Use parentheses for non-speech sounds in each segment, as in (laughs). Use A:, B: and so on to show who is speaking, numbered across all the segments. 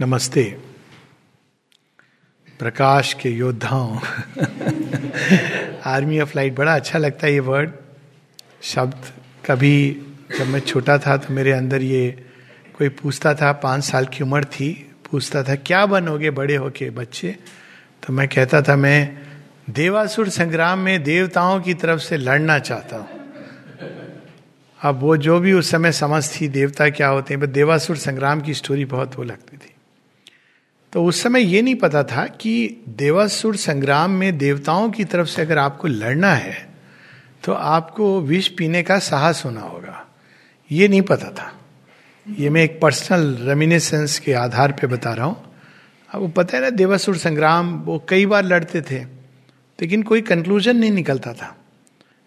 A: नमस्ते। प्रकाश के योद्धाओं। आर्मी ऑफ़ लाइट, बड़ा अच्छा लगता है ये वर्ड शब्द, कभी जब मैं छोटा था तो मेरे अंदर ये कोई पूछता था, पाँच साल की उम्र थी, पूछता था, क्या बनोगे बड़े होके बच्चे? तो मैं कहता था, मैं देवासुर संग्राम में देवताओं की तरफ़ से लड़ना चाहता हूँ। अब वो जो भी उस समय समझ थी, देवता क्या होते हैं देवासुर संग्राम की स्टोरी बहुत वो लगती थी। तो उस समय ये नहीं पता था कि देवासुर संग्राम में देवताओं की तरफ़ से अगर आपको लड़ना है तो आपको विष पीने का साहस होना होगा। ये नहीं पता था। ये मैं एक पर्सनल रेमिनेसेंस के आधार पे बता रहा हूँ। अब वो पता है ना, देवासुर संग्राम, वो कई बार लड़ते थे, लेकिन कोई कंक्लूजन नहीं निकलता था।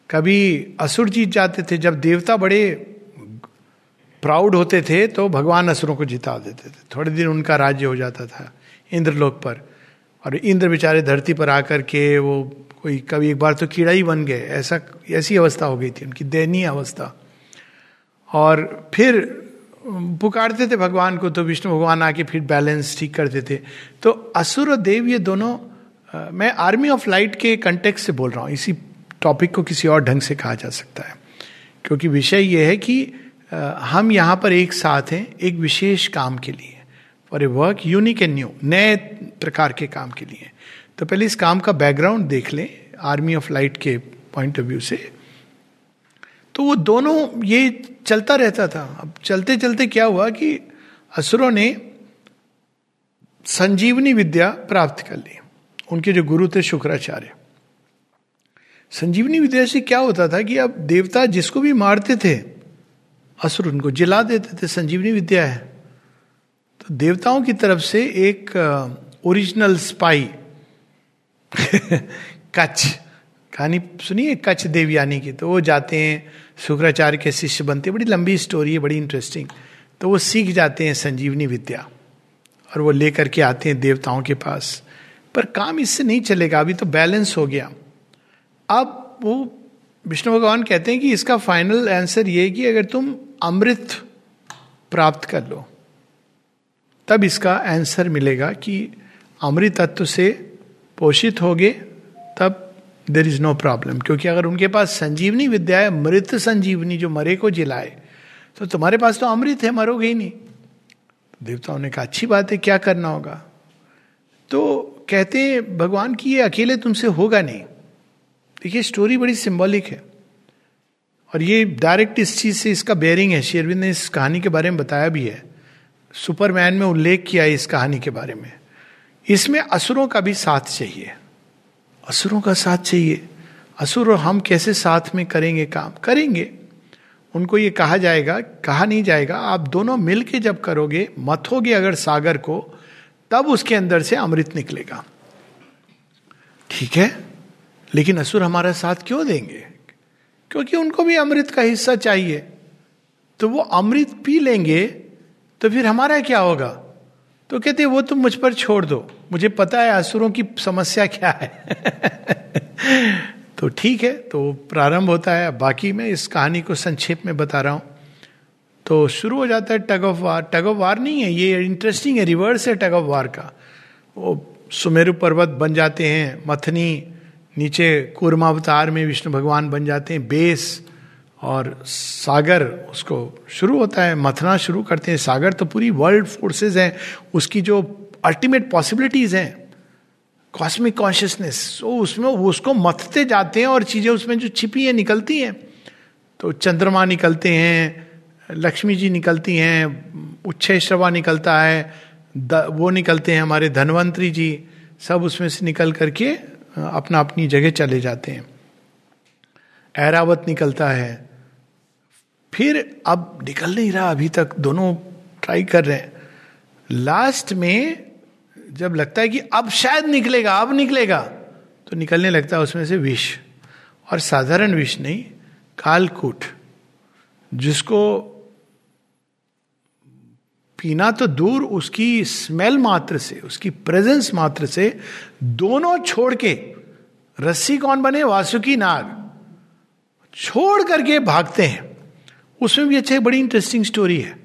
A: कभी असुर जीत जाते थे, जब देवता बड़े प्राउड होते थे तो भगवान असुरों को जिता देते थे। थोड़े दिन उनका राज्य हो जाता था, इंद्रलोक पर। और इंद्र बेचारे धरती पर आकर के वो कोई कभी एक बार तो कीड़ा ही बन गए। ऐसा, ऐसी अवस्था हो गई थी उनकी, दयनीय अवस्था। और फिर पुकारते थे भगवान को तो विष्णु भगवान आके फिर बैलेंस ठीक करते थे। तो असुर और देव ये दोनों मैं आर्मी ऑफ़ लाइट के कंटेक्स से बोल रहा हूँ, इसी टॉपिक को किसी और ढंग से कहा जा सकता है। क्योंकि विषय यह है कि हम यहाँ पर एक साथ हैं, एक विशेष काम के लिए for a work unique and new नए प्रकार के काम के लिए। तो पहले इस काम का बैकग्राउंड देख लें आर्मी ऑफ़ लाइट के पॉइंट ऑफ़ व्यू से। तो वो दोनों, ये चलता रहता था। अब चलते चलते क्या हुआ कि असुरों ने संजीवनी विद्या प्राप्त कर ली। उनके जो गुरु थे शुक्राचार्य। संजीवनी विद्या से क्या होता था कि अब देवता जिसको भी मारते थे असुर उनको जिला देते थे, संजीवनी विद्या है। तो देवताओं की तरफ़ से एक ओरिजिनल स्पाई (laughs) कच्छ, कहानी सुनिए, कच्छ देवयानी की। तो वो जाते हैं, शुक्राचार्य के शिष्य बनते बड़ी लंबी स्टोरी है, बड़ी इंटरेस्टिंग तो वो सीख जाते हैं संजीवनी विद्या, और वो लेकर के आते हैं देवताओं के पास। पर काम इससे नहीं चलेगा, अभी तो बैलेंस हो गया। अब वो विष्णु भगवान कहते हैं कि इसका फाइनल आंसर ये है कि अगर तुम अमृत प्राप्त कर लो। तब इसका आंसर मिलेगा कि अमृत तत्व से पोषित होगे, तब देर इज़ नो प्रॉब्लम क्योंकि अगर उनके पास संजीवनी विद्या है, मृत संजीवनी जो मरे को जिलाए तो तुम्हारे पास तो अमृत है, मरोगे ही नहीं। देवताओं ने कहा, अच्छी बात है, क्या करना होगा? तो कहते हैं, भगवान की ये अकेले तुमसे होगा नहीं। देखिए स्टोरी बड़ी सिंबॉलिक है। और ये डायरेक्ट इस चीज़ से इसका बेयरिंग है। शेरविंद ने इस कहानी के बारे में बताया भी है। सुपरमैन में उल्लेख किया है इस कहानी के बारे में। इसमें असुरों का भी साथ चाहिए। असुरों का साथ चाहिए। असुर और हम कैसे साथ में करेंगे काम? करेंगे। उनको ये कहा जाएगा, कहा नहीं जाएगा, आप दोनों मिल के जब करोगे मथोगे अगर सागर को, तब उसके अंदर से अमृत निकलेगा। ठीक है? लेकिन असुर हमारा साथ क्यों देंगे? क्योंकि उनको भी अमृत का हिस्सा चाहिए। तो वो अमृत पी लेंगे तो फिर हमारा क्या होगा? तो कहते, वो तुम मुझ पर छोड़ दो। मुझे पता है असुरों की समस्या क्या है। (laughs) तो ठीक है तो प्रारंभ होता है। बाकी मैं इस कहानी को संक्षेप में बता रहा हूँ। तो शुरू हो जाता है tug of war. Tug of war नहीं है, ये इंटरेस्टिंग है रिवर्स है टग ऑफ़ वार का। वो सुमेरु पर्वत बन जाते हैं, मथनी नीचे कूर्मावतार में विष्णु भगवान बन जाते हैं, बेस और सागर, उसको शुरू होता है, मथना शुरू करते हैं। सागर तो पूरी वर्ल्ड फोर्सेस हैं, उसकी जो अल्टीमेट पॉसिबिलिटीज हैं कॉस्मिक कॉन्शियसनेस तो उसमें उसको मथते जाते हैं और चीज़ें उसमें जो छिपी हैं, निकलती हैं। तो चंद्रमा निकलते हैं, लक्ष्मी जी निकलती हैं उच्छे श्रवा निकलता है वो निकलते हैं हमारे धनवंतरी जी, सब उसमें से निकल करके अपना अपनी जगह चले जाते हैं। ऐरावत निकलता है। फिर अब निकल नहीं रहा, अभी तक दोनों ट्राई कर रहे हैं। लास्ट में जब लगता है कि अब शायद निकलेगा, अब निकलेगा तो निकलने लगता है उसमें से विष। और साधारण विष नहीं, कालकूट, जिसको पीना तो दूर उसकी स्मेल मात्र से, उसकी प्रेजेंस मात्र से दोनों छोड़ के, रस्सी कौन बने? वासुकी नाग। छोड़ करके भागते हैं। उसमें भी अच्छा बड़ी इंटरेस्टिंग स्टोरी है।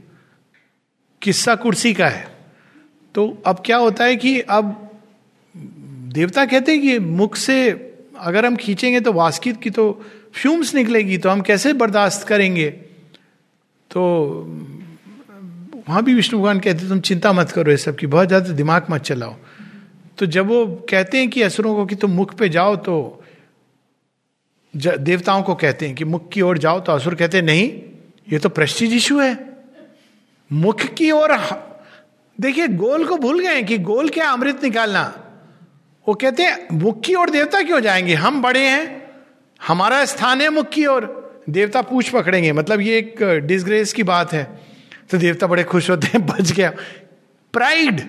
A: किस्सा कुर्सी का है। तो अब क्या होता है कि अब देवता कहते हैं कि मुख से अगर हम खींचेंगे तो वास्कित की तो फ्यूम्स निकलेगी तो हम कैसे बर्दाश्त करेंगे? तो वहाँ भी विष्णु भगवान कहते, तुम चिंता मत करो ये सब की, बहुत ज़्यादा दिमाग मत चलाओ। तो जब वो कहते हैं कि असुरों को कि तुम मुख पे जाओ तो देवताओं को कहते हैं कि मुख की ओर जाओ तो असुर कहते हैं, नहीं, ये तो प्रेस्टीज इशू है। मुख की ओर देखिए, गोल को भूल गए कि गोल क्या अमृत निकालना। वो कहते हैं, मुख की ओर देवता क्यों जाएँगे? हम बड़े हैं, हमारा स्थान है मुख की ओर। देवता पूछ पकड़ेंगे। मतलब ये एक डिसग्रेस की बात है। तो देवता बड़े खुश होते हैं, बच गया। प्राइड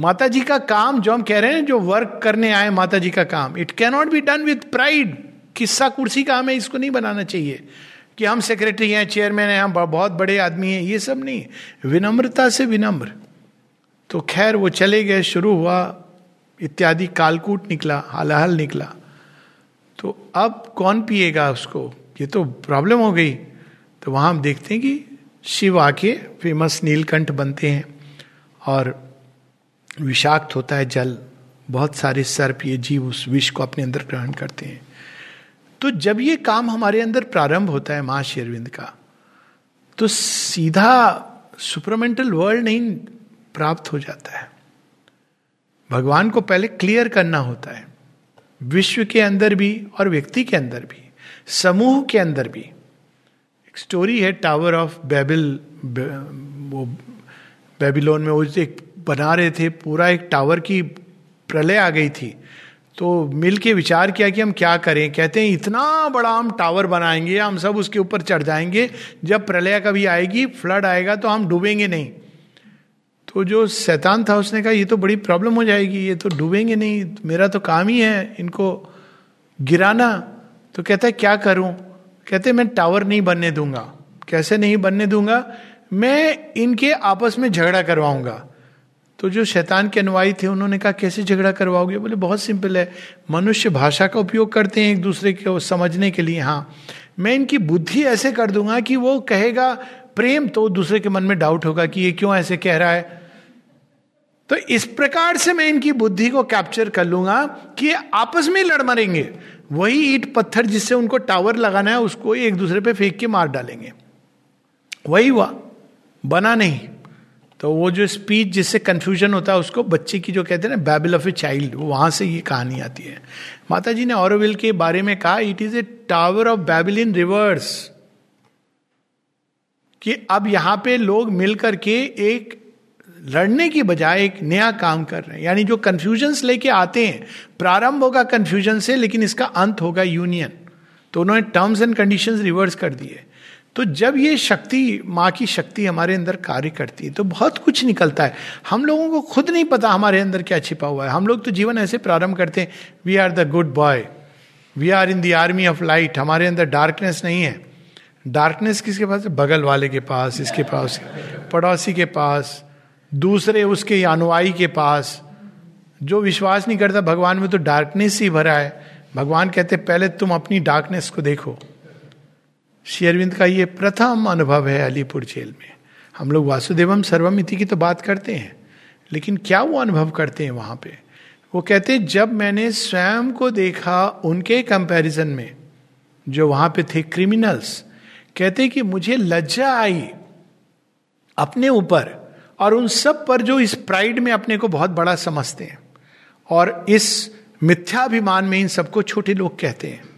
A: माता जी का काम जो हम कह रहे हैं, जो वर्क करने आए माता जी का काम it cannot be done with pride किस्सा कुर्सी का हमें इसको नहीं बनाना चाहिए कि हम सेक्रेटरी हैं चेयरमैन हैं, हम बहुत बड़े आदमी हैं, ये सब नहीं। विनम्रता से विनम्र। तो खैर, वो चले गए, शुरू हुआ, इत्यादि, कालकूट निकला, हालाहल निकला। तो अब कौन पिएगा उसको? ये तो प्रॉब्लम हो गई। तो वहाँ हम देखते हैं कि शिव आके फ़ेमस नीलकंठ बनते हैं और विषाक्त होता है जल। बहुत सारे सर्प ये जीव उस विष को अपने अंदर ग्रहण करते हैं। तो जब ये काम हमारे अंदर प्रारंभ होता है माँ शेरविंद का तो सीधा सुपरमेंटल वर्ल्ड नहीं, प्राप्त हो जाता है। भगवान को पहले क्लियर करना होता है। विश्व के अंदर भी और व्यक्ति के अंदर भी, समूह के अंदर भी। एक स्टोरी है टावर ऑफ़ बेबिल वो बेबीलोन में, वो एक बना रहे थे, पूरा एक टावर की प्रलय आ गई थी। तो मिल के विचार किया कि हम क्या करें? कहते हैं, इतना बड़ा हम टावर बनाएँगे, हम सब उसके ऊपर चढ़ जाएँगे। जब प्रलय कभी आएगी, फ्लड आएगा तो हम डूबेंगे नहीं। तो जो शैतान था, उसने कहा, ये तो बड़ी प्रॉब्लम हो जाएगी, ये तो डूबेंगे नहीं, मेरा तो काम ही है इनको गिराना। तो कहता है, क्या करूँ? कहते, मैं टावर नहीं बनने दूँगा। कैसे नहीं बनने दूँगा? मैं इनके आपस में झगड़ा करवाऊँगा। तो जो शैतान के अनुयायी थे, उन्होंने कहा, कैसे झगड़ा करवाओगे? बोले, बहुत सिंपल है। मनुष्य भाषा का उपयोग करते हैं एक दूसरे को समझने के लिए हाँ। मैं इनकी बुद्धि ऐसे कर दूँगा कि वो कहेगा प्रेम तो दूसरे के मन में डाउट होगा कि ये क्यों ऐसे कह रहा है। तो इस प्रकार से मैं इनकी बुद्धि को कैप्चर कर लूँगा कि आपस में लड़ मरेंगे। वही ईट पत्थर जिससे उनको टावर लगाना है, उसको एक दूसरे पे फेंक के मार डालेंगे। वही हुआ। बना नहीं। तो वो जो स्पीच जिससे कंफ्यूजन होता है, उसको बच्चे की जो कहते हैं ना बैबल ऑफ़ ए चाइल्ड वहाँ से ये कहानी आती है। माता जी ने ऑरोविल के बारे में कहा it is a tower of Babel in reverse कि अब यहाँ पे लोग मिलकर के एक लड़ने की बजाय एक नया काम कर रहे हैं। यानी जो कंफ्यूजन लेके आते हैं, प्रारंभ होगा कन्फ्यूज़न से, लेकिन इसका अंत होगा यूनियन तो उन्होंने टर्म्स एंड कंडीशंस रिवर्स कर दिए। तो जब ये शक्ति, माँ की शक्ति हमारे अंदर कार्य करती है तो बहुत कुछ निकलता है। हम लोगों को खुद नहीं पता हमारे अंदर क्या छिपा हुआ है। हम लोग तो जीवन ऐसे प्रारंभ करते हैं we are the good boy we are in the army of light हमारे अंदर डार्कनेस नहीं है। डार्कनेस किसके पास है? बगल वाले के पास, इसके पास, पड़ोसी के पास। दूसरे उसके अनुयायी के पास, जो विश्वास नहीं करता भगवान में तो डार्कनेस ही भरा है। भगवान कहते, पहले तुम अपनी डार्कनेस को देखो। शेरविंद का ये प्रथम अनुभव है अलीपुर जेल में। हम लोग वासुदेवम सर्वमिति की तो बात करते हैं, लेकिन क्या वो अनुभव करते हैं वहाँ पे? वो कहते हैं जब मैंने स्वयं को देखा उनके कंपैरिजन में, जो वहाँ पे थे क्रिमिनल्स कहते कि मुझे लज्जा आई अपने ऊपर और उन सब पर जो इस प्राइड में अपने को बहुत बड़ा समझते हैं और इस मिथ्याभिमान में इन सबको छोटे लोग कहते हैं।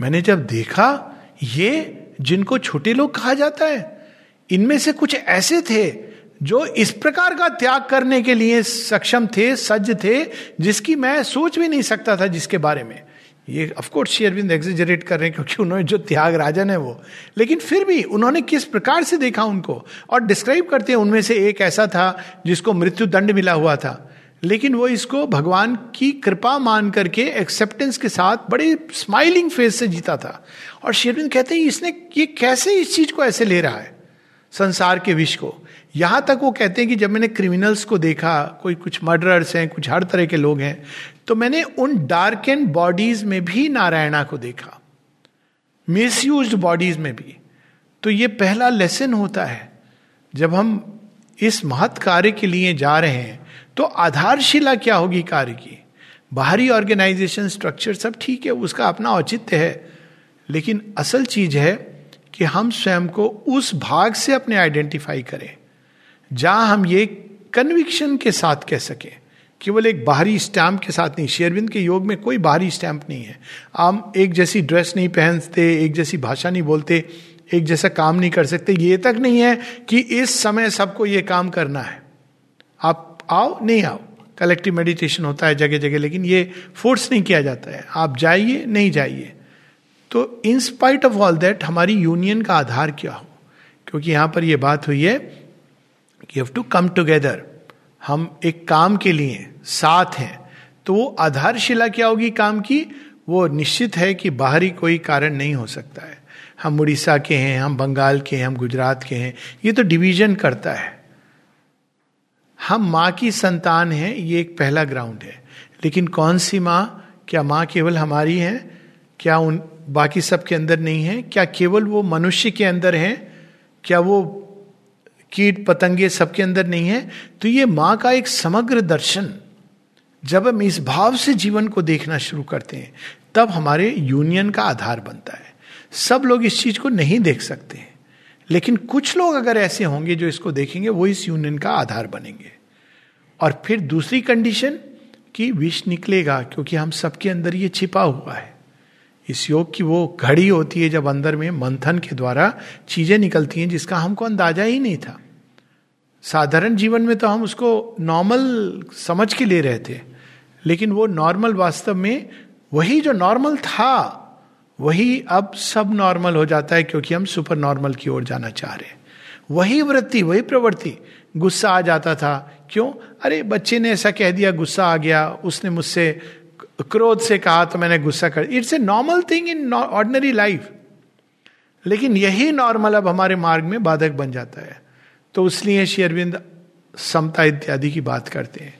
A: मैंने जब देखा, ये जिनको छोटे लोग कहा जाता है, इनमें से कुछ ऐसे थे जो इस प्रकार का त्याग करने के लिए सक्षम थे, सज्ज थे, जिसकी मैं सोच भी नहीं सकता था जिसके बारे में। ये ऑफकोर्स शेयरविंद एग्जिजरेट कर रहे हैं क्योंकि उन्होंने जो त्याग राजन है वो। लेकिन फिर भी उन्होंने किस प्रकार से देखा उनको? और डिस्क्राइब करते हैं उनमें से एक ऐसा था जिसको मृत्यु दंड मिला हुआ था। लेकिन वो इसको भगवान की कृपा मान करके एक्सेप्टेंस के साथ बड़े स्माइलिंग फेस से जीता था। और शेरविंद कहते हैं, इसने, ये कैसे इस चीज़ को ऐसे ले रहा है? संसार के विष को। यहाँ तक वो कहते हैं कि जब मैंने क्रिमिनल्स को देखा, कोई कुछ मर्डरर्स हैं, कुछ हर तरह के लोग हैं तो मैंने उन डार्क एंड बॉडीज में भी नारायणा को देखा मिस बॉडीज में भी। तो ये पहला लेसन होता है, जब हम इस महत् कार्य के लिए जा रहे हैं तो आधारशिला क्या होगी कार्य की? बाहरी ऑर्गेनाइजेशन स्ट्रक्चर सब ठीक है, उसका अपना औचित्य है, लेकिन असल चीज़ है कि हम स्वयं को उस भाग से अपने आइडेंटिफाई करें, जहाँ हम ये कन्विक्शन के साथ कह सकें। केवल एक बाहरी स्टैंप के साथ नहीं, शेरविंद के योग में कोई बाहरी स्टैंप नहीं है। हम एक जैसी ड्रेस नहीं पहनते, एक जैसी भाषा नहीं बोलते, एक जैसा काम नहीं कर सकते। ये तक नहीं है कि इस समय सबको ये काम करना है। आप आओ, नहीं आओ। कलेक्टिव मेडिटेशन होता है जगह जगह लेकिन ये फोर्स नहीं किया जाता है। आप जाइए, नहीं जाइए। तो in spite of all that हमारी यूनियन का आधार क्या हो? क्योंकि यहाँ पर यह बात हुई है कि हैव टू कम टुगेदर हम एक काम के लिए साथ हैं तो वो आधारशिला क्या होगी काम की? वो निश्चित है कि बाहरी कोई कारण नहीं हो सकता है। हम उड़ीसा के हैं, हम बंगाल के हैं, हम गुजरात के हैं, ये तो डिवीज़न करता है। हम माँ की संतान हैं, ये एक पहला ग्राउंड है। लेकिन कौन सी माँ? क्या माँ केवल हमारी है? क्या उन बाकी सब के अंदर नहीं है? क्या केवल वो मनुष्य के अंदर है? क्या वो कीट पतंगे सबके अंदर नहीं है तो ये माँ का एक समग्र दर्शन। जब हम इस भाव से जीवन को देखना शुरू करते हैं, तब हमारे यूनियन का आधार बनता है। सब लोग इस चीज़ को नहीं देख सकते हैं। लेकिन कुछ लोग अगर ऐसे होंगे जो इसको देखेंगे, वो इस यूनियन का आधार बनेंगे। और फिर दूसरी कंडीशन कि विष निकलेगा, क्योंकि हम सबके अंदर ये छिपा हुआ है। इस योग की वो घड़ी होती है जब अंदर में मंथन के द्वारा चीज़ें निकलती हैं जिसका हमको अंदाज़ा ही नहीं था। साधारण जीवन में तो हम उसको नॉर्मल समझ के ले रहे थे, लेकिन वो नॉर्मल वास्तव में वही जो नॉर्मल था, वही अब सब नॉर्मल हो जाता है क्योंकि हम सुपर नॉर्मल की ओर जाना चाह रहे वही वृत्ति, वही प्रवृत्ति, गुस्सा आ जाता था। क्यों? अरे, बच्चे ने ऐसा कह दिया, गुस्सा आ गया, उसने मुझसे क्रोध से कहा तो मैंने गुस्सा कर it's a normal thing in ordinary life लेकिन यही नॉर्मल अब हमारे मार्ग में बाधक बन जाता है तो इसलिए शेरविंद समता इत्यादि की बात करते हैं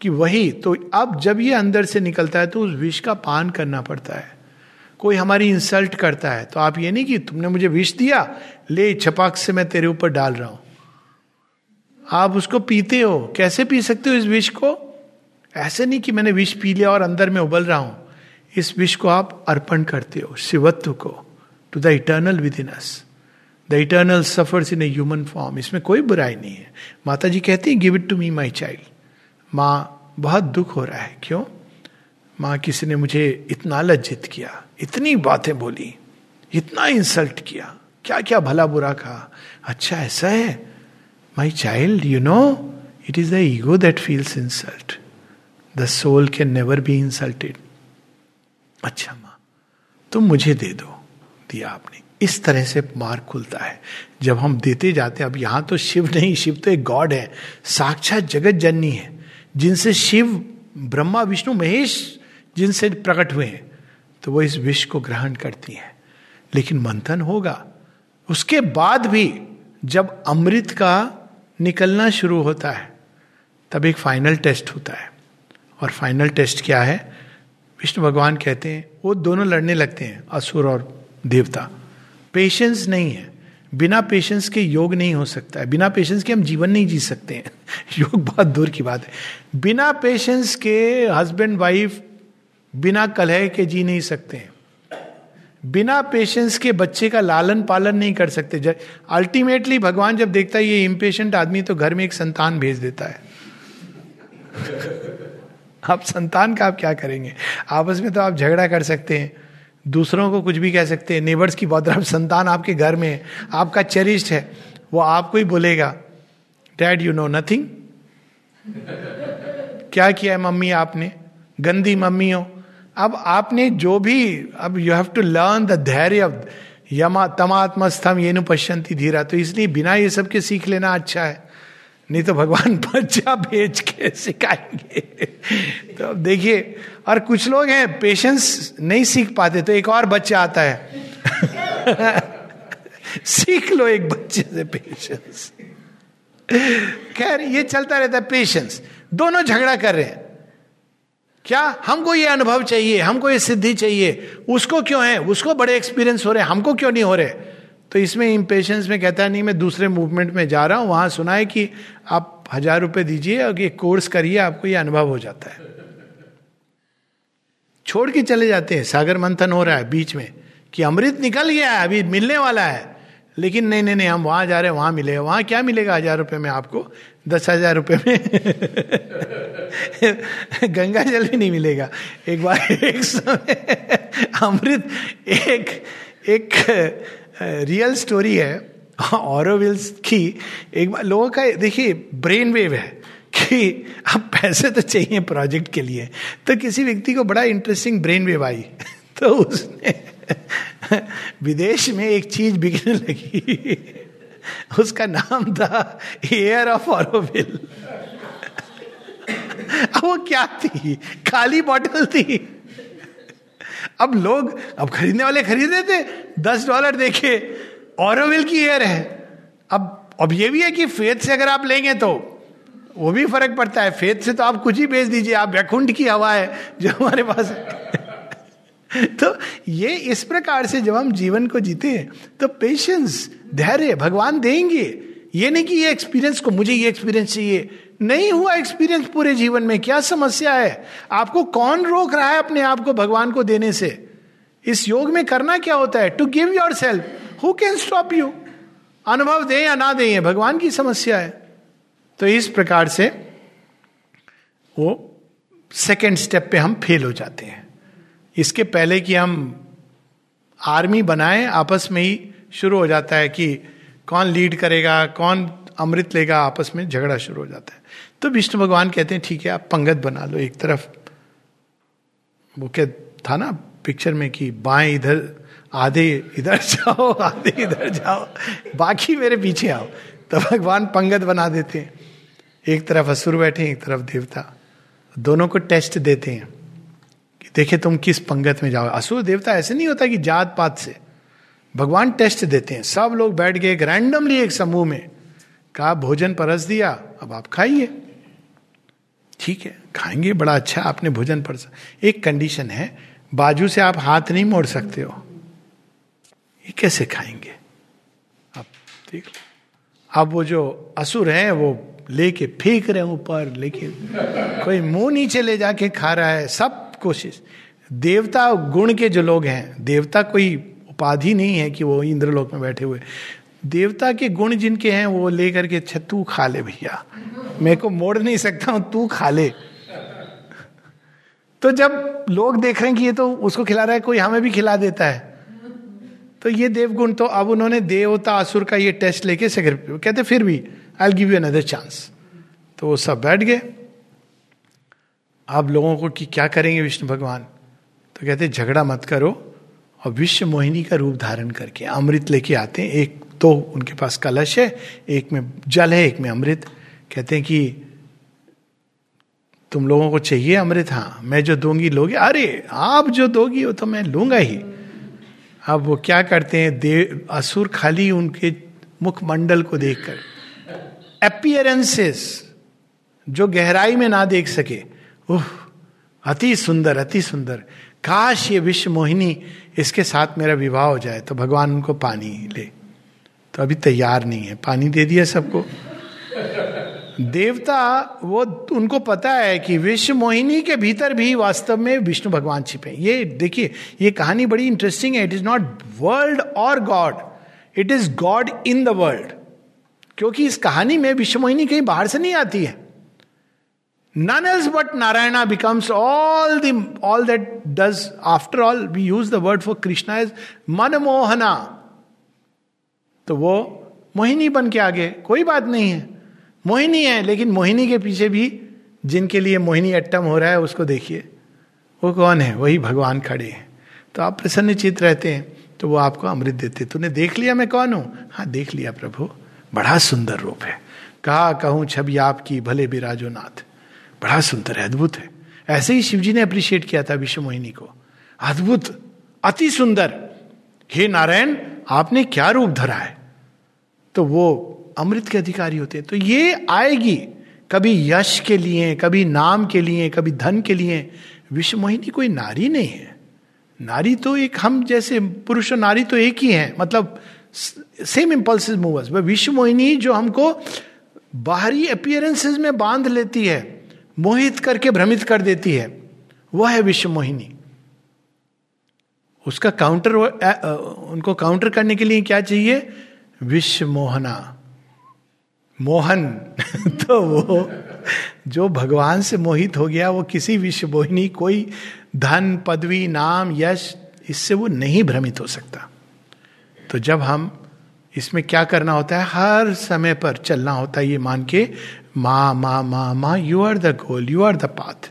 A: कि वही तो अब जब ये अंदर से निकलता है तो उस विष का पान करना पड़ता है कोई हमारी इंसल्ट करता है तो आप ये नहीं कि तुमने मुझे विष दिया ले छपाक से मैं तेरे ऊपर डाल रहा हूँ आप उसको पीते हो कैसे पी सकते हो इस विष को ऐसे नहीं कि मैंने विष पी लिया और अंदर में उबल रहा हूँ। इस विष को आप अर्पण करते हो, शिवत्व को to the eternal within us the eternal suffers in a human form इसमें कोई बुराई नहीं है। माता जी कहती है give it to me my child माँ बहुत दुख हो रहा है। क्यों? माँ किसी ने मुझे इतना लज्जित किया, इतनी बातें बोली, इतना इंसल्ट किया। क्या क्या भला बुरा कहा? अच्छा ऐसा है? My child you know it is the ego that feels insult the soul can never be insulted अच्छा माँ, तुम मुझे दे दो, दिया आपने। इस तरह से मार्ग खुलता है। जब हम देते जाते हैं, अब यहाँ तो शिव नहीं, शिव तो एक गॉड है। साक्षात जगत जननी है। जिनसे शिव, ब्रह्मा, विष्णु, महेश जिनसे प्रकट हुए हैं तो वो इस विष को ग्रहण करती हैं। लेकिन मंथन होगा। उसके बाद भी जब अमृत का निकलना शुरू होता है, तब एक फाइनल टेस्ट होता है। और फाइनल टेस्ट क्या है? विष्णु भगवान कहते हैं, वो दोनों लड़ने लगते हैं, असुर और देवता। पेशेंस नहीं है। बिना पेशेंस के योग नहीं हो सकता है। बिना पेशेंस के हम जीवन नहीं जी सकते हैं। (laughs) योग बहुत दूर की बात है। बिना पेशेंस के हस्बैंड वाइफ बिना कलह के जी नहीं सकते हैं। बिना पेशेंस के बच्चे का लालन पालन नहीं कर सकते। अल्टीमेटली भगवान जब देखता है ये इम्पेशेंट आदमी तो घर में एक संतान भेज देता है। आप संतान का आप क्या करेंगे? आपस में तो आप झगड़ा कर सकते हैं। दूसरों को कुछ भी कह सकते हैं। नेबर्स की बहुत आप संतान आपके घर में है। आपका चेरिस्ट है। वो आपको ही बोलेगा डैड यू नो नथिंग क्या किया है मम्मी आपने? गंदी मम्मी हो। अब आपने जो भी, अब you have to learn the धैर्य यमा, तमात्मस्थम ये नु पश्यंती धीरा। तो इसलिए बिना ये सब के सीख लेना अच्छा है। नहीं तो भगवान (laughs) बच्चा भेज के सिखाएँगे। तो अब देखिए, और कुछ लोग हैं पेशेंस नहीं सीख पाते तो एक और बच्चा आता है। (laughs) सीख लो एक बच्चे से पेशेंस खैर ये चलता रहता है पेशेंस दोनों झगड़ा कर रहे हैं। क्या? हमको ये अनुभव चाहिए, हमको ये सिद्धि चाहिए। उसको क्यों है? उसको बड़े एक्सपीरियंस हो रहे हमको क्यों नहीं हो रहे? तो इसमें इम्पेशंस में कहता है, नहीं, मैं दूसरे मूवमेंट में जा रहा हूँ, वहाँ सुना है कि आप हज़ार रुपए दीजिए और ये कोर्स करिए, आपको ये अनुभव हो जाता है। छोड़ के चले जाते हैं। सागर मंथन हो रहा है बीच में कि अमृत निकल गया है, अभी मिलने वाला है। लेकिन नहीं नहीं नहीं, हम वहाँ जा रहे हैं, वहाँ मिलेगा। वहाँ क्या मिलेगा हज़ार रुपये में आपको? दस हज़ार रुपये में? (laughs) गंगा जल भी नहीं मिलेगा। एक बार, एक समय, अमृत एक एक रियल स्टोरी है (laughs) ऑरोविल्स की एक बार लोगों का, देखिए ब्रेन वेव है कि अब पैसे तो चाहिए प्रोजेक्ट के लिए। तो किसी व्यक्ति को बड़ा इंटरेस्टिंग ब्रेन वेव आई। (laughs) तो उसने (laughs) विदेश में एक चीज़ बिकने लगी। उसका नाम था एयर ऑफ़ ऑरोविल वो क्या थी? खाली बॉटल थी। अब लोग, अब खरीदने वाले खरीदे थे दस डॉलर देखे ऑरोविल की एयर है। अब अब ये भी है कि फेथ से अगर आप लेंगे तो वो भी फ़र्क पड़ता है। फेथ से तो आप कुछ ही बेच दीजिए, आप वैकुंठ की हवा है जो हमारे पास है। (laughs) तो ये इस प्रकार से जब हम जीवन को जीते हैं तो पेशेंस धैर्य, भगवान देंगे। ये नहीं कि ये एक्सपीरियंस को, मुझे ये एक्सपीरियंस चाहिए नहीं हुआ एक्सपीरियंस पूरे जीवन में, क्या समस्या है? आपको कौन रोक रहा है अपने आप को भगवान को देने से? इस योग में करना क्या होता है? To give yourself who can stop you अनुभव दें या ना दें भगवान की समस्या है। तो इस प्रकार से वो सेकेंड स्टेप पे हम फेल हो जाते हैं। इसके पहले कि हम आर्मी बनाएँ, आपस में ही शुरू हो जाता है कि कौन लीड करेगा, कौन अमृत लेगा, आपस में झगड़ा शुरू हो जाता है। तो विष्णु भगवान कहते हैं, ठीक है, आप पंगत बना लो एक तरफ़. वो क्या था ना पिक्चर में कि बाएँ इधर, आधे इधर (laughs) जाओ, आधे इधर जाओ, बाकी मेरे पीछे आओ। तो भगवान पंगत बना देते हैं। एक तरफ़ असुर बैठे, एक तरफ़ देवता। दोनों को टेस्ट देते हैं कि देखे तुम किस पंगत में जाओ। असुर, देवता, ऐसे नहीं होता कि जात पात से। भगवान टेस्ट देते हैं। सब लोग बैठ गए, एक रैंडमली एक समूह में। कहा, भोजन परस दिया, अब आप खाइए। ठीक है, खाएँगे, बड़ा अच्छा आपने भोजन पर एक कंडीशन है, बाजू से आप हाथ नहीं मोड़ सकते हो। ये कैसे खाएँगे? अब देख लो। अब वो जो असुर है, वो लेके फेंक रहे ऊपर लेके कोई मुँह नीचे ले जाके खा रहा है, सब कोशिश। देवता, गुण के जो लोग हैं, देवता कोई उपाधि नहीं है कि वो इंद्रलोक में बैठे हुए। देवता के गुण जिनके हैं, वो लेकर के अच्छा तू खा ले भैया। मैं को मोड़ नहीं सकता हूँ, तू खा ले। तो जब लोग देख रहे हैं कि ये तो उसको खिला रहा है, कोई हमें भी खिला देता है। तो ये देवगुण तो अब उन्होंने देवता असुर का ये टेस्ट लेके सेक्रेटरी कहते, फिर भी I give you another chance तो वो सब बैठ गए। आप लोगों को कि क्या करेंगे विष्णु भगवान? तो कहते, झगड़ा मत करो और विश्व मोहिनी का रूप धारण करके अमृत लेके आते हैं, एक तो उनके पास कलश है, एक में जल है, एक में अमृत। कहते हैं कि तुम लोगों को चाहिए अमृत? हाँ मैं जो दूँगी लोगे। अरे, आप जो दोगी, वो तो मैं लूँगा ही। अब वो क्या करते हैं? देव असुर खाली उनके मुखमंडल को देखकर। अपियरेंसेस जो गहराई में ना देख सके। ओह अति सुंदर अति सुंदर। काश ये विश्व मोहिनी इसके साथ मेरा विवाह हो जाए तो भगवान उनको पानी ले। तो अभी तैयार नहीं है। पानी दे दिया सबको। देवता वो उनको पता है कि विश्व मोहिनी के भीतर भी वास्तव में विष्णु भगवान छिपे ये देखिए ये कहानी बड़ी इंटरेस्टिंग है। इट इज़ नॉट वर्ल्ड और God it is God in the world क्योंकि इस कहानी में विश्व मोहिनी कहीं बाहर से नहीं आती है। None else but Narayana becomes all the all that does. After all, we use the word for Krishna as Manmohana तो वो मोहिनी बन के आगे, कोई बात नहीं है। मोहिनी है, लेकिन मोहिनी के पीछे भी जिनके लिए मोहिनी अट्टम हो रहा है, उसको देखिए। वो कौन है? वही भगवान खड़े हैं। तो आप प्रसन्न चित रहते हैं तो वो आपको अमृत देते तूने देख लिया मैं कौन हूँ? हाँ देख लिया प्रभु। बड़ा सुंदर रूप है। कहा, कहूँ, छवि आपकी, भले बिराजो नाथ बड़ा सुंदर है, अद्भुत है। ऐसे ही शिवजी ने अप्रिशिएट किया था विश्व मोहिनी को। अद्भुत, अति सुंदर। हे नारायण आपने क्या रूप धरा है? तो वो अमृत के अधिकारी होते हैं। तो ये आएगी, कभी यश के लिए, कभी नाम के लिए, कभी धन के लिए। विश्व मोहिनी कोई नारी नहीं है। नारी तो एक, हम जैसे पुरुष और नारी तो एक ही है। मतलब सेम इम्पल्स मूवर्स विश्व मोहिनी जो हमको बाहरी अपियरेंसेज में बाँध लेती है, मोहित करके भ्रमित कर देती है, वह है विश्व मोहिनी उसका काउंटर उनको काउंटर करने के लिए क्या चाहिए? विश्व मोहना। मोहन (laughs) तो वो, जो भगवान से मोहित हो गया, वो किसी विश्व मोहिनी कोई धन, पदवी, नाम, यश, इससे वो नहीं भ्रमित हो सकता। तो जब हम इसमें क्या करना होता है? हर समय पर चलना होता है, ये मान के, माँ माँ माँ माँ you are the goal you are the path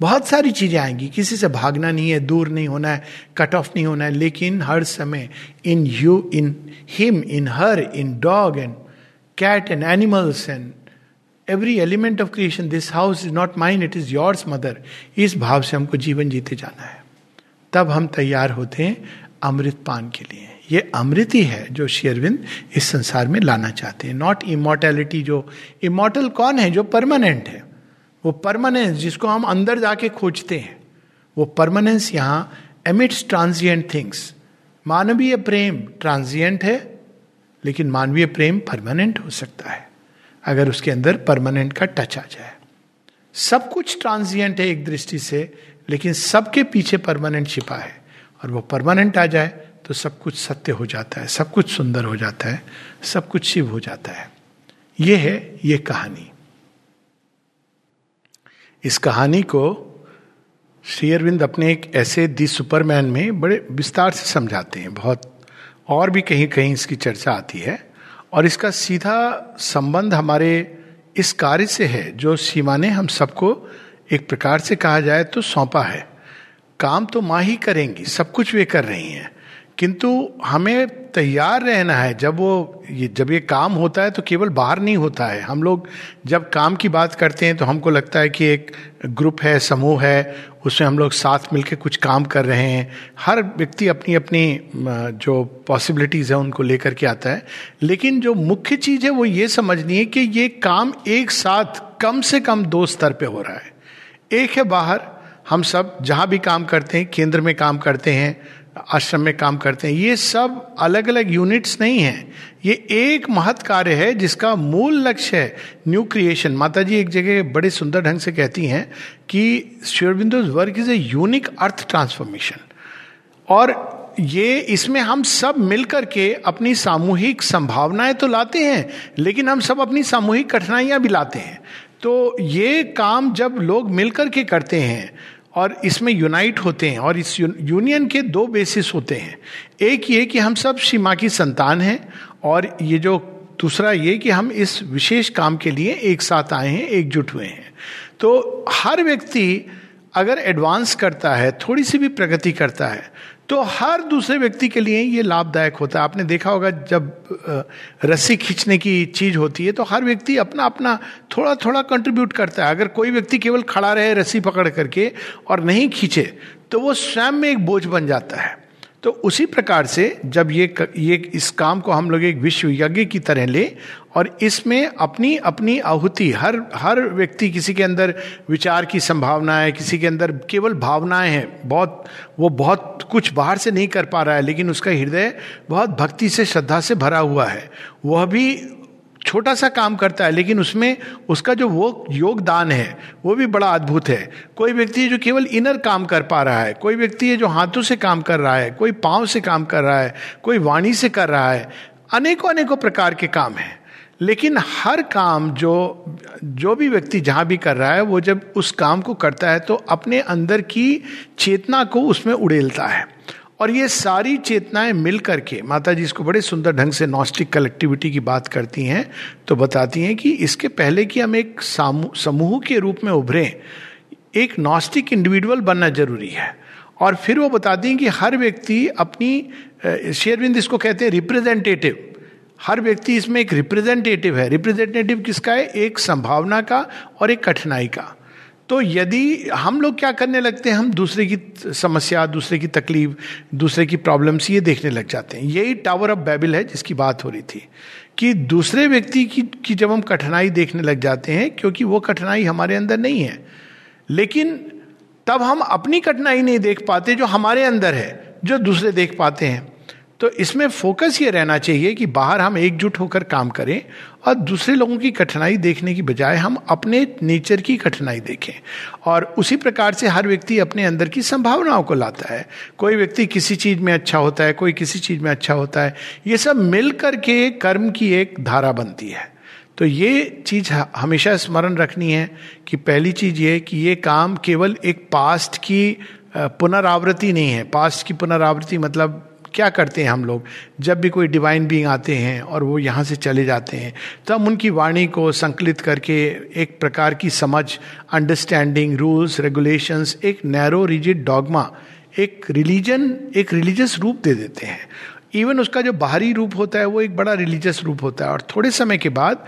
A: बहुत सारी चीज़ें आएँगी। किसी से भागना नहीं है, दूर नहीं होना है कट ऑफ़ नहीं होना है, लेकिन हर समय in you in him in her in dog and cat and animals and every element of creation this house is not mind it is yours mother इस भाव से हमको जीवन जीते जाना है। तब हम तैयार होते हैं अमृत पान के लिए। ये अमृत ही है जो शेयरविंद इस संसार में लाना चाहते हैं। नॉट इमोर्टैलिटी जो इमोर्टल कौन है? जो परमानेंट है। वो परमानेंस जिसको हम अंदर जाके खोजते हैं, वो परमानेंस यहाँ एमिट्स ट्रांजिएंट थिंग्स मानवीय प्रेम ट्रांजिएंट है, लेकिन मानवीय प्रेम परमानेंट हो सकता है, अगर उसके अंदर परमानेंट का टच आ जाए। सब कुछ ट्रांजिएंट है एक दृष्टि से, लेकिन सबके पीछे परमानेंट छिपा है। और वो परमानेंट आ जाए तो सब कुछ सत्य हो जाता है, सब कुछ सुंदर हो जाता है, सब कुछ शिव हो जाता है। ये है ये कहानी। इस कहानी को श्री अरविंद अपने एक ऐसे दी सुपरमैन में बड़े विस्तार से समझाते हैं। बहुत और भी कहीं कहीं इसकी चर्चा आती है। और इसका सीधा संबंध हमारे इस कार्य से है, जो सीमा ने हम सबको एक प्रकार से कहा जाए तो सौंपा है। काम तो माँ ही करेंगी, सब कुछ वे कर रही हैं। किंतु हमें तैयार रहना है। जब वो ये, जब ये काम होता है तो केवल बाहर नहीं होता है। हम लोग जब काम की बात करते हैं तो हमको लगता है कि एक ग्रुप है, समूह है, उसमें हम लोग साथ मिलकर कुछ काम कर रहे हैं। हर व्यक्ति अपनी अपनी जो पॉसिबिलिटीज़ है उनको लेकर के आता है। लेकिन जो मुख्य चीज़ है वो ये समझनी है कि ये काम एक साथ कम से कम दो स्तर पर हो रहा है। एक है बाहर, हम सब जहाँ भी काम करते हैं, केंद्र में काम करते हैं आश्रम में काम करते हैं। ये सब अलग अलग यूनिट्स नहीं हैं। ये एक महत् कार्य है जिसका मूल लक्ष्य है न्यू क्रिएशन माता जी एक जगह बड़े सुंदर ढंग से कहती हैं कि Sri Aurobindo's work is a unique earth transformation और ये इसमें हम सब मिलकर के अपनी सामूहिक संभावनाएँ तो लाते हैं, लेकिन हम सब अपनी सामूहिक कठिनाइयाँ भी लाते हैं। तो ये काम जब लोग मिलकर के करते हैं और इसमें यूनाइट होते हैं और इस यूनियन के दो बेसिस होते हैं। एक ये कि हम सब श्री माँ की संतान हैं और ये जो, दूसरा ये कि हम इस विशेष काम के लिए एक साथ आए हैं, एकजुट हुए हैं। तो हर व्यक्ति अगर एडवांस करता है, थोड़ी सी भी प्रगति करता है तो हर दूसरे व्यक्ति के लिए ये लाभदायक होता है। आपने देखा होगा, जब रस्सी खींचने की चीज़ होती है तो हर व्यक्ति अपना अपना थोड़ा थोड़ा कंट्रीब्यूट करता है। अगर कोई व्यक्ति केवल खड़ा रहे रस्सी पकड़ करके और नहीं खींचे तो वो स्वयं में एक बोझ बन जाता है। तो उसी प्रकार से जब ये ये इस काम को हम लोग एक विश्व यज्ञ की तरह ले और इसमें अपनी अपनी आहुति, हर हर व्यक्ति किसी के अंदर विचार की संभावना है, किसी के अंदर केवल भावनाएँ हैं, बहुत, वो बहुत कुछ बाहर से नहीं कर पा रहा है, लेकिन उसका हृदय बहुत भक्ति से, श्रद्धा से भरा हुआ है। वह भी छोटा सा काम करता है, लेकिन उसमें उसका जो वो योगदान है, वो भी बड़ा अद्भुत है। कोई व्यक्ति जो केवल इनर काम कर पा रहा है, कोई व्यक्ति है जो हाथों से काम कर रहा है, कोई पाँव से काम कर रहा है, कोई वाणी से कर रहा है अनेकों अनेकों प्रकार के काम हैं। लेकिन हर काम जो जो भी व्यक्ति जहाँ भी कर रहा है, वो जब उस काम को करता है तो अपने अंदर की चेतना को उसमें उड़ेलता है। और ये सारी चेतनाएँ मिल करके माता जी इसको बड़े सुंदर ढंग से नॉस्टिक कलेक्टिविटी की बात करती हैं तो बताती हैं कि इसके पहले कि हम एक समूह के रूप में उभरे, एक नॉस्टिक इंडिविजुअल बनना ज़रूरी है। और फिर वो बताती हैं कि हर व्यक्ति अपनी शेयरविंद इसको कहते हैं रिप्रेजेंटेटिव हर व्यक्ति इसमें एक रिप्रेजेंटेटिव है। रिप्रेजेंटेटिव किसका है? एक संभावना का और एक कठिनाई का। तो यदि हम लोग क्या करने लगते हैं हम दूसरे की समस्या दूसरे की तकलीफ़ दूसरे की प्रॉब्लम्स ये देखने लग जाते हैं। यही टावर ऑफ़ बैबिल है जिसकी बात हो रही थी कि दूसरे व्यक्ति की, की जब हम कठिनाई देखने लग जाते हैं क्योंकि वो कठिनाई हमारे अंदर नहीं है। लेकिन तब हम अपनी कठिनाई नहीं देख पाते जो हमारे अंदर है जो दूसरे देख पाते हैं। तो इसमें फोकस ये रहना चाहिए कि बाहर हम एकजुट होकर काम करें और दूसरे लोगों की कठिनाई देखने की बजाय हम अपने नेचर की कठिनाई देखें। और उसी प्रकार से हर व्यक्ति अपने अंदर की संभावनाओं को लाता है। कोई व्यक्ति किसी चीज़ में अच्छा होता है, कोई किसी चीज़ में अच्छा होता है, ये सब मिल करके कर्म की एक धारा बनती है। तो ये चीज़ हमेशा स्मरण रखनी है कि पहली चीज़ ये कि ये काम केवल एक पास्ट की पुनरावृत्ति नहीं है। पास्ट की पुनरावृत्ति मतलब क्या करते हैं हम लोग? जब भी कोई डिवाइन बींग आते हैं और वो यहाँ से चले जाते हैं तो हम उनकी वाणी को संकलित करके एक प्रकार की समझ अंडरस्टैंडिंग रूल्स रेगुलेशंस एक नैरो रिजिड डॉगमा एक रिलीजन एक रिलीजियस रूप दे देते हैं। इवन उसका जो बाहरी रूप होता है, वो एक बड़ा रिलीजियस रूप होता है। और थोड़े समय के बाद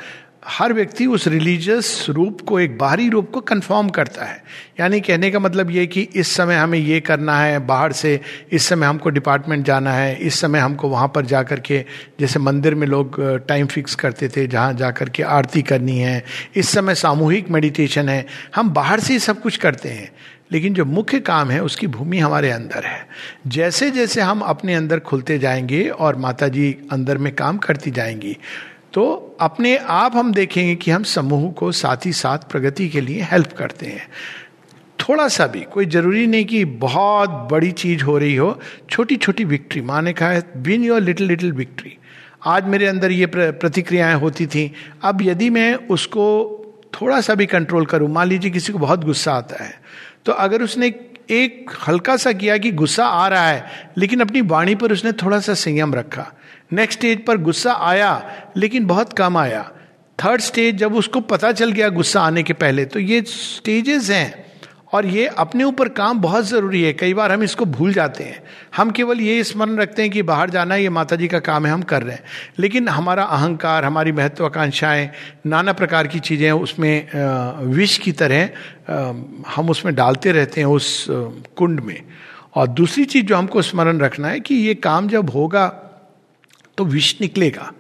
A: हर व्यक्ति उस रिलीजियस रूप को, एक बाहरी रूप को कंफर्म करता है। यानी कहने का मतलब ये कि इस समय हमें ये करना है, बाहर से इस समय हमको डिपार्टमेंट जाना है, इस समय हमको वहाँ पर जा कर के, जैसे मंदिर में लोग टाइम फिक्स करते थे, जहाँ जा कर के आरती करनी है, इस समय सामूहिक मेडिटेशन है, हम बाहर से ही सब कुछ करते हैं। लेकिन जो मुख्य काम है, उसकी भूमि हमारे अंदर है। जैसे जैसे हम अपने अंदर खुलते जाएँगे और माता जी अंदर में काम करती जाएँगी तो अपने आप हम देखेंगे कि हम समूह को साथ ही साथ प्रगति के लिए हेल्प करते हैं। थोड़ा सा भी, कोई ज़रूरी नहीं कि बहुत बड़ी चीज़ हो रही हो छोटी छोटी विक्ट्री माँ ने कहा win your little little victory आज मेरे अंदर ये प्रतिक्रियाएँ होती थी। अब यदि मैं उसको थोड़ा सा भी कंट्रोल करूँ, मान लीजिए किसी को बहुत गुस्सा आता है तो अगर उसने एक हल्का सा किया कि गुस्सा आ रहा है, लेकिन अपनी वाणी पर उसने थोड़ा सा संयम रखा नेक्स्ट स्टेज पर गुस्सा आया, लेकिन बहुत कम आया। थर्ड स्टेज जब उसको पता चल गया गुस्सा आने के पहले तो ये स्टेजेस हैं। और ये अपने ऊपर काम बहुत ज़रूरी है। कई बार हम इसको भूल जाते हैं। हम केवल ये स्मरण रखते हैं कि बाहर जाना है ये माता जी का काम है, हम कर रहे हैं। लेकिन हमारा अहंकार, हमारी महत्वाकांक्षाएँ, नाना प्रकार की चीज़ें उसमें विष की तरह हम उसमें डालते रहते हैं उस कुंड में। और दूसरी चीज़ जो हमको स्मरण रखना है कि ये काम जब होगा तो विष निकलेगा।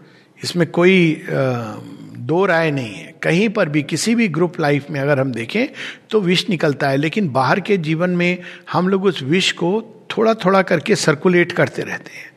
A: इसमें कोई दो राय नहीं है। कहीं पर भी, किसी भी ग्रुप लाइफ में अगर हम देखें तो विष निकलता है। लेकिन बाहर के जीवन में हम लोग उस विष को थोड़ा थोड़ा करके सर्कुलेट करते रहते हैं।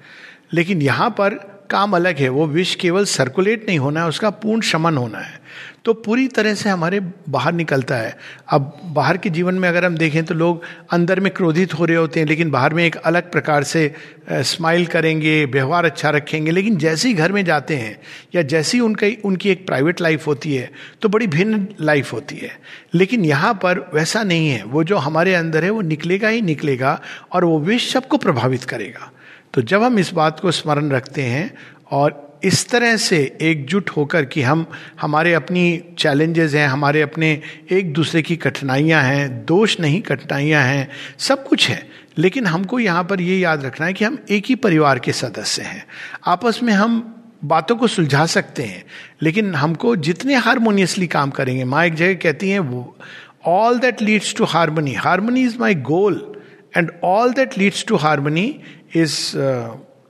A: लेकिन यहाँ पर काम अलग है। वो विष केवल सर्कुलेट नहीं होना है, उसका पूर्ण शमन होना है। तो पूरी तरह से हमारे बाहर निकलता है। अब बाहर के जीवन में अगर हम देखें तो लोग अंदर में क्रोधित हो रहे होते हैं, लेकिन बाहर में एक अलग प्रकार से स्माइल करेंगे, व्यवहार अच्छा रखेंगे, लेकिन जैसे ही घर में जाते हैं या जैसी उनकी उनकी एक प्राइवेट लाइफ होती है तो बड़ी भिन्न लाइफ होती है। लेकिन यहाँ पर वैसा नहीं है। वो जो हमारे अंदर है, वो निकलेगा ही निकलेगा और वो विश्व सबको प्रभावित करेगा। तो जब हम इस बात को स्मरण रखते हैं और इस तरह से एकजुट होकर कि हम, हमारे अपनी चैलेंजेस हैं, हमारे अपने एक दूसरे की कठिनाइयाँ हैं, दोष नहीं, कठिनाइयाँ हैं, सब कुछ है। लेकिन हमको यहाँ पर ये याद रखना है कि हम एक ही परिवार के सदस्य हैं। आपस में हम बातों को सुलझा सकते हैं, लेकिन हमको जितने हारमोनियसली काम करेंगे, माँ एक जगह कहती हैं, वो all that leads to harmony harmony is my goal and all that leads to harmony is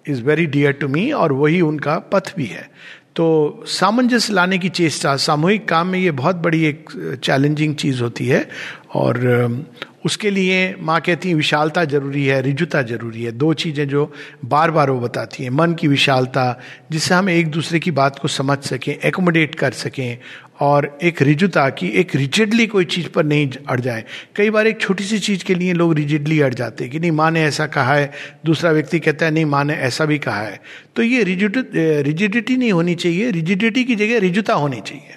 A: is very dear to me और वही उनका पथ भी है। तो सामंजस्य लाने की चेष्टा, सामूहिक काम में ये बहुत बड़ी एक चैलेंजिंग चीज़ होती है और उसके लिए माँ कहती हैं, विशालता ज़रूरी है, रिजुता ज़रूरी है। दो चीज़ें जो बार बार वो बताती हैं। मन की विशालता, जिससे हम एक दूसरे की बात को समझ सकें एकोमोडेट कर सकें और एक रिजुता की एक रिजिडली कोई चीज़ पर नहीं अड़ जाए। कई बार एक छोटी सी चीज़ के लिए लोग रिजिडली अड़ जाते हैं कि नहीं, माँ ने ऐसा कहा है। दूसरा व्यक्ति कहता है, नहीं, माँ ने ऐसा भी कहा है। तो ये रिजिड रिजिडिटी नहीं होनी चाहिए। रिजिडिटी की जगह रिजुता होनी चाहिए।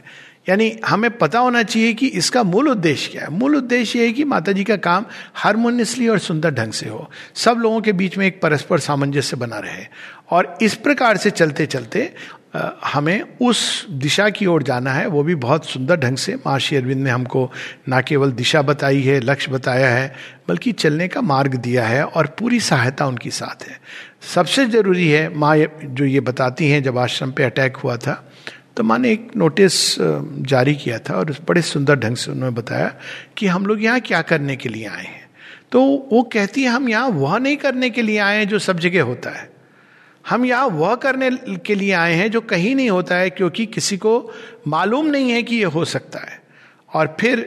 A: यानी हमें पता होना चाहिए कि इसका मूल उद्देश्य क्या है। मूल उद्देश्य ये है कि माता जी का काम हारमोनियसली और सुंदर ढंग से हो। सब लोगों के बीच में एक परस्पर सामंजस्य बना रहे। और इस प्रकार से चलते चलते हमें उस दिशा की ओर जाना है, वो भी बहुत सुंदर ढंग से। माँ श्री अरविंद ने हमको ना केवल दिशा बताई है, लक्ष्य बताया है, बल्कि चलने का मार्ग दिया है और पूरी सहायता उनकी साथ है। सबसे ज़रूरी है, माँ जो ये बताती हैं, जब आश्रम पे अटैक हुआ था तो माँ ने एक नोटिस जारी किया था और बड़े सुंदर ढंग से उन्होंने बताया कि हम लोग यहाँ क्या करने के लिए आए हैं। तो वो कहती है, हम यहाँ वह नहीं करने के लिए आए हैं जो सब जगह होता है। हम यहाँ वह करने के लिए आए हैं जो कहीं नहीं होता है क्योंकि किसी को मालूम नहीं है कि ये हो सकता है। और फिर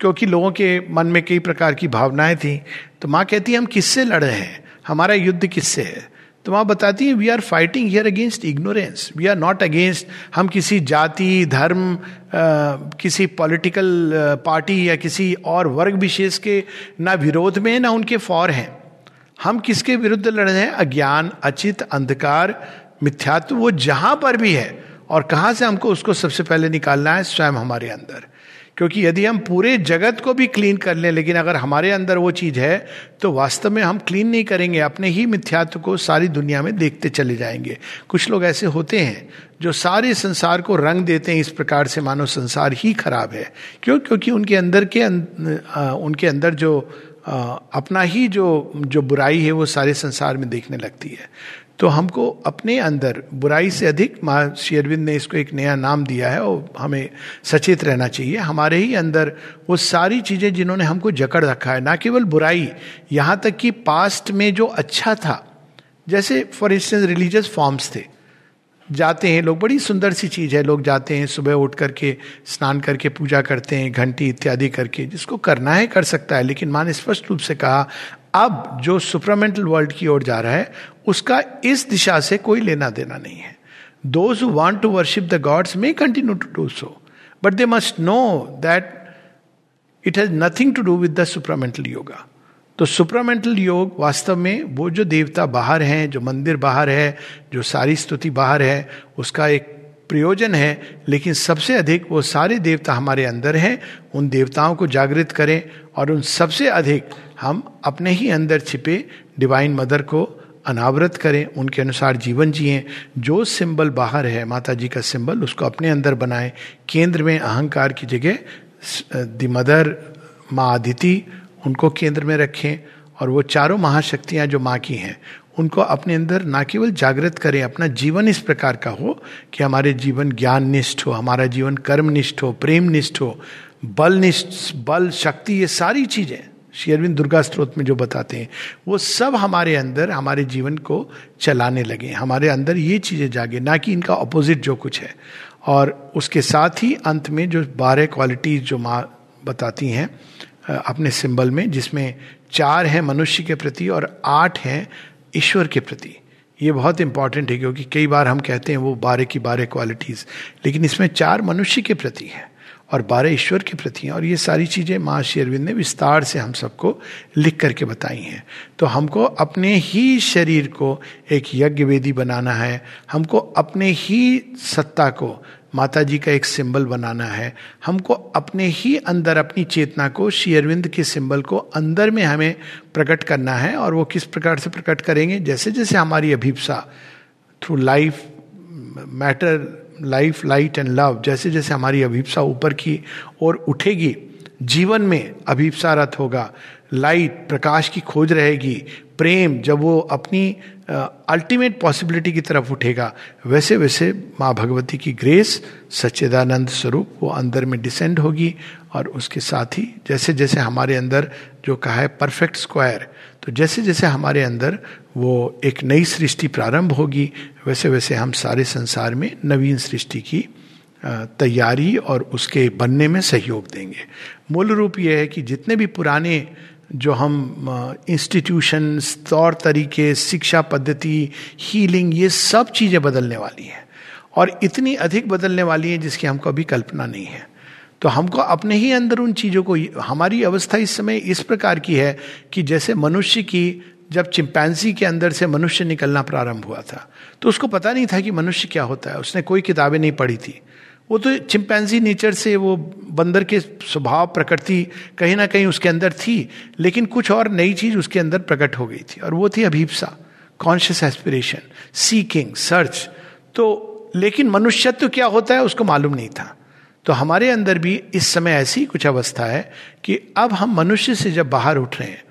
A: क्योंकि लोगों के मन में कई प्रकार की भावनाएँ थी तो माँ कहती है हम किससे लड़ रहे हैं? हमारा युद्ध किससे है? तो माँ बताती है we are fighting here against ignorance we are not against हम किसी जाति धर्म आ, किसी पॉलिटिकल पार्टी या किसी और वर्ग विशेष के ना विरोध में ना उनके फौर हैं। हम किसके विरुद्ध लड़ रहे हैं? अज्ञान, अचित, अंधकार मिथ्यात्व वो जहाँ पर भी है और कहाँ से हमको उसको सबसे पहले निकालना है? स्वयं हमारे अंदर। क्योंकि यदि हम पूरे जगत को भी क्लीन कर लें, लेकिन अगर हमारे अंदर वो चीज़ है तो वास्तव में हम क्लीन नहीं करेंगे। अपने ही मिथ्यात्व को सारी दुनिया में देखते चले जाएँगे। कुछ लोग ऐसे होते हैं जो सारे संसार को रंग देते हैं। इस प्रकार से मानो संसार ही खराब है। क्यों? क्योंकि उनके अंदर के उनके अंदर जो अपना ही जो जो बुराई है वो सारे संसार में देखने लगती है। तो हमको अपने अंदर बुराई से अधिक माँ शेरविंद ने इसको एक नया नाम दिया है और हमें सचेत रहना चाहिए। हमारे ही अंदर वो सारी चीज़ें जिन्होंने हमको जकड़ रखा है, ना केवल बुराई, यहाँ तक कि पास्ट में जो अच्छा था, जैसे फॉर इंस्टेंस रिलीजियस फॉर्म्स थे। जाते हैं लोग, बड़ी सुंदर सी चीज़ है। लोग जाते हैं सुबह उठ करके, स्नान करके, पूजा करते हैं, घंटी इत्यादि करके, जिसको करना है, कर सकता है। लेकिन माँ ने स्पष्ट रूप से कहा, अब जो सुपरमेंटल वर्ल्ड की ओर जा रहा है, उसका इस दिशा से कोई लेना देना नहीं है। Those want to worship the gods may continue to do so but they must know that it has nothing to do with the supramental yoga तो सुपरामेंटल योग वास्तव में वो जो देवता बाहर हैं, जो मंदिर बाहर है, जो सारी स्तुति बाहर है, उसका एक प्रयोजन है, लेकिन सबसे अधिक वो सारे देवता हमारे अंदर हैं, उन देवताओं को जागृत करें और उन सबसे अधिक हम अपने ही अंदर छिपे डिवाइन मदर को अनावृत करें, उनके अनुसार जीवन जिए। जो सिंबल बाहर है माता जी का सिंबल उसको अपने अंदर बनाएँ। केंद्र में अहंकार की जगह द मदर माँ आदिति उनको केंद्र में रखें और वो चारों महाशक्तियाँ जो माँ की हैं, उनको अपने अंदर ना केवल जागृत करें, अपना जीवन इस प्रकार का हो कि हमारे जीवन ज्ञान निष्ठ हो, हमारा जीवन कर्म निष्ठ हो प्रेम निष्ठ हो बल निष्ठ बल, शक्ति, ये सारी चीज़ें शेयरविंद दुर्गा स्त्रोत में जो बताते हैं, वो सब हमारे अंदर, हमारे जीवन को चलाने लगे हमारे अंदर ये चीज़ें जागे, ना कि इनका अपोजिट जो कुछ है। और उसके साथ ही अंत में जो बारह क्वालिटीज जो माँ बताती हैं अपने सिंबल में, जिसमें चार हैं मनुष्य के प्रति और आठ हैं ईश्वर के प्रति। ये बहुत इंपॉर्टेंट है, क्योंकि कई बार हम कहते हैं वो बारह की बारह क्वालिटीज लेकिन इसमें चार मनुष्य के प्रति है और बारह ईश्वर के प्रति हैं, और ये सारी चीज़ें माँ श्री अरविंद ने विस्तार से हम सबको लिख करके बताई हैं। तो हमको अपने ही शरीर को एक यज्ञ वेदी बनाना है, हमको अपने ही सत्ता को माता जी का एक सिंबल बनाना है। हमको अपने ही अंदर, अपनी चेतना को शेयरविंद के सिंबल को अंदर में हमें प्रकट करना है और वो किस प्रकार से प्रकट करेंगे? जैसे जैसे हमारी अभिप्सा through life matter life light and love जैसे जैसे हमारी अभिप्सा ऊपर की ओर उठेगी, जीवन में अभिप्सारत होगा। लाइट प्रकाश की खोज रहेगी प्रेम जब वो अपनी अल्टीमेट uh, पॉसिबिलिटी की तरफ़ उठेगा वैसे वैसे माँ भगवती की ग्रेस सच्चिदानंद स्वरूप वो अंदर में डिसेंड होगी और उसके साथ ही जैसे जैसे हमारे अंदर जो कहा है परफेक्ट स्क्वायर तो जैसे जैसे हमारे अंदर वो एक नई सृष्टि प्रारंभ होगी वैसे वैसे हम सारे संसार में नवीन सृष्टि की तैयारी और उसके बनने में सहयोग देंगे। मूल रूप यह है कि जितने भी पुराने जो हम इंस्टीट्यूशन तौर तरीके, शिक्षा पद्धति हीलिंग ये सब चीज़ें बदलने वाली हैं। और इतनी अधिक बदलने वाली हैं जिसकी हमको अभी कल्पना नहीं है। तो हमको अपने ही अंदर उन चीज़ों को, हमारी अवस्था इस समय इस प्रकार की है कि जैसे मनुष्य की, जब चिंपैंसी के अंदर से मनुष्य निकलना प्रारंभ हुआ था तो उसको पता नहीं था कि मनुष्य क्या होता है। उसने कोई किताबें नहीं पढ़ी थी। वो तो चिंपैंसी नेचर से वो बंदर के स्वभाव, प्रकृति कहीं ना कहीं उसके अंदर थी, लेकिन कुछ और नई चीज़ उसके अंदर प्रकट हो गई थी और वो थी अभीपसा कॉन्शियस एस्पिरेशन सीकिंग सर्च तो लेकिन मनुष्यत्व क्या होता है उसको मालूम नहीं था। तो हमारे अंदर भी इस समय ऐसी कुछ अवस्था है कि अब हम मनुष्य से जब बाहर उठ रहे हैं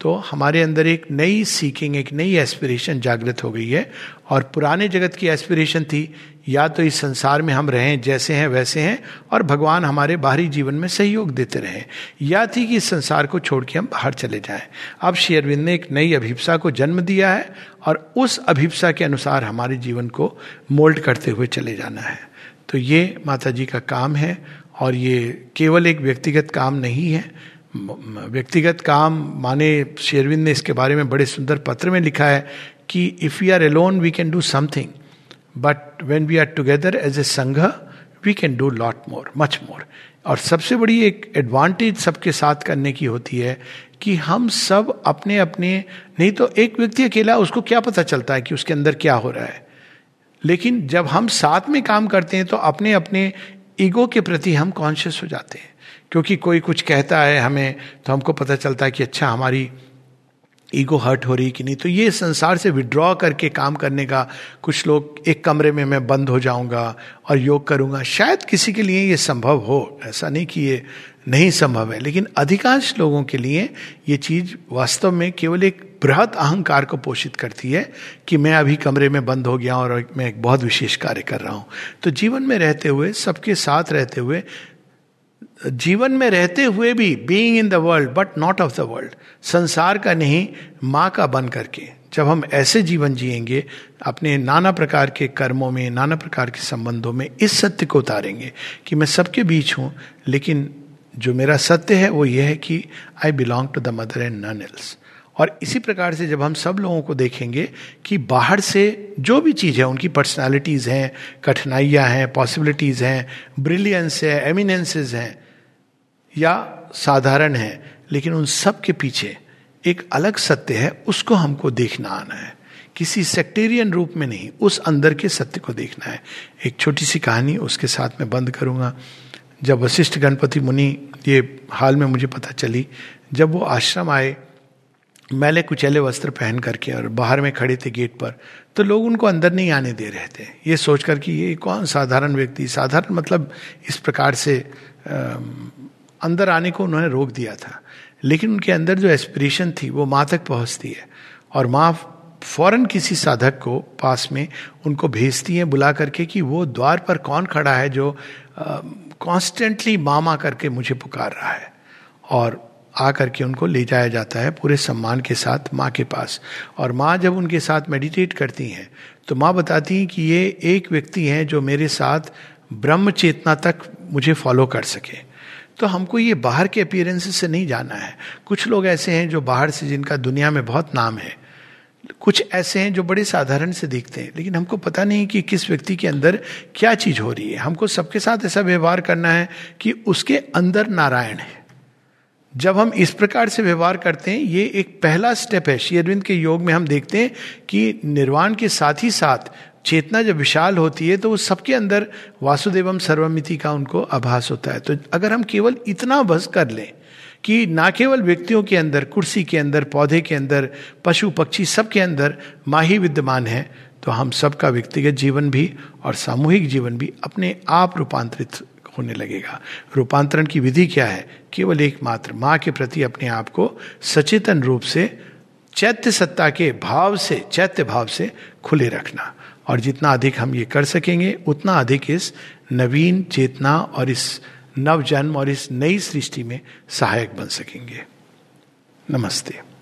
A: तो हमारे अंदर एक नई सीकिंग एक नई एस्पिरेशन जागृत हो गई है और पुराने जगत की एस्पिरेशन थी या तो इस संसार में हम रहें जैसे हैं, वैसे हैं, और भगवान हमारे बाहरी जीवन में सहयोग देते रहें। या थी कि इस संसार को छोड़ के हम बाहर चले जाएँ। अब शेयरविंद ने एक नई अभिप्सा को जन्म दिया है और उस अभिप्सा के अनुसार हमारे जीवन को मोल्ड करते हुए चले जाना है। तो ये माता जी का काम है और ये केवल एक व्यक्तिगत काम नहीं है। व्यक्तिगत काम माने शेरविंद ने इसके बारे में बड़े सुंदर पत्र में लिखा है कि if you are alone we can do something but when we are together as a sangha we can do lot more much more और सबसे बड़ी एक एडवांटेज सबके साथ करने की होती है कि हम सब अपने अपने, नहीं तो एक व्यक्ति अकेला, उसको क्या पता चलता है कि उसके अंदर क्या हो रहा है। लेकिन जब हम साथ में काम करते हैं तो अपने अपने ईगो के प्रति हम कॉन्शियस हो जाते हैं। क्योंकि कोई कुछ कहता है हमें तो हमको पता चलता है कि अच्छा हमारी ईगो हर्ट हो रही कि नहीं? तो ये संसार से विड्रॉ करके काम करने का कुछ लोग एक कमरे में मैं बंद हो जाऊँगा और योग करूँगा। शायद किसी के लिए ये संभव हो, ऐसा नहीं कि ये नहीं संभव है, लेकिन अधिकांश लोगों के लिए ये चीज़ वास्तव में केवल एक बृहद अहंकार को पोषित करती है कि मैं अभी कमरे में बंद हो गया और मैं एक बहुत विशेष कार्य कर रहा हूँ। तो जीवन में रहते हुए, सबके साथ रहते हुए जीवन में रहते हुए भी being in the world but not of the world संसार का नहीं, माँ का बन करके। जब हम ऐसे जीवन जिएँगे, अपने नाना प्रकार के कर्मों में, नाना प्रकार के संबंधों में इस सत्य को उतारेंगे कि मैं सबके बीच हूँ, लेकिन जो मेरा सत्य है वो ये है कि I belong to the mother and none else और इसी प्रकार से जब हम सब लोगों को देखेंगे कि बाहर से जो भी चीज़ है, उनकी पर्सनालिटीज़ हैं, कठिनाइयाँ हैं पॉसिबिलिटीज़ हैं ब्रिलियंस है एमिनेंसेज हैं, या साधारण हैं, लेकिन उन सब के पीछे एक अलग सत्य है, उसको हमको देखना आना है। किसी सेक्टेरियन रूप में नहीं, उस अंदर के सत्य को देखना है। एक छोटी सी कहानी उसके साथ में बंद करूँगा। जब वशिष्ठ गणपति मुनि, ये हाल में मुझे पता चली, जब वो आश्रम आए मैले कुचैले वस्त्र पहन करके और बाहर में खड़े थे गेट पर तो लोग उनको अंदर नहीं आने दे रहे थे। ये सोचकर कि ये कौन साधारण व्यक्ति साधारण मतलब इस प्रकार से आ, अंदर आने को उन्होंने रोक दिया था। लेकिन उनके अंदर जो एस्पिरेशन थी वो माँ तक पहुँचती है। और माँ फ़ौरन किसी साधक को पास में उनको भेजती हैं बुला करके कि वो द्वार पर कौन खड़ा है जो कॉन्स्टेंटली माँ माँ करके मुझे पुकार रहा है। और आ करके उनको ले जाया जाता है पूरे सम्मान के साथ माँ के पास। और माँ जब उनके साथ मेडिटेट करती हैं तो माँ बताती हैं कि ये एक व्यक्ति हैं जो मेरे साथ ब्रह्म चेतना तक मुझे फॉलो कर सके। तो हमको ये बाहर के अपियरेंसेस से नहीं जाना है। कुछ लोग ऐसे हैं जो बाहर से जिनका दुनिया में बहुत नाम है, कुछ ऐसे हैं जो बड़े साधारण से दिखते हैं, लेकिन हमको पता नहीं कि किस व्यक्ति के अंदर क्या चीज़ हो रही है। हमको सबके साथ ऐसा व्यवहार करना है कि उसके अंदर नारायण है। जब हम इस प्रकार से व्यवहार करते हैं, ये एक पहला स्टेप है। श्री अरविंद के योग में हम देखते हैं कि निर्वाण के साथ ही साथ चेतना जब विशाल होती है तो वो सबके अंदर वासुदेवम सर्वमिति का उनको आभास होता है। तो अगर हम केवल इतना बस कर लें कि ना केवल व्यक्तियों के अंदर, कुर्सी के अंदर, पौधे के अंदर, पशु, पक्षी सबके अंदर माही विद्यमान है तो हम सबका व्यक्तिगत जीवन भी और सामूहिक जीवन भी अपने आप रूपांतरित होने लगेगा। रूपांतरण की विधि क्या है? केवल एकमात्र माँ के प्रति अपने आप को सचेतन रूप से, चैत्य सत्ता के भाव से, चैत्य भाव से खुले रखना। और जितना अधिक हम ये कर सकेंगे, उतना अधिक इस नवीन चेतना और इस नवजन्म और इस नई सृष्टि में सहायक बन सकेंगे। नमस्ते।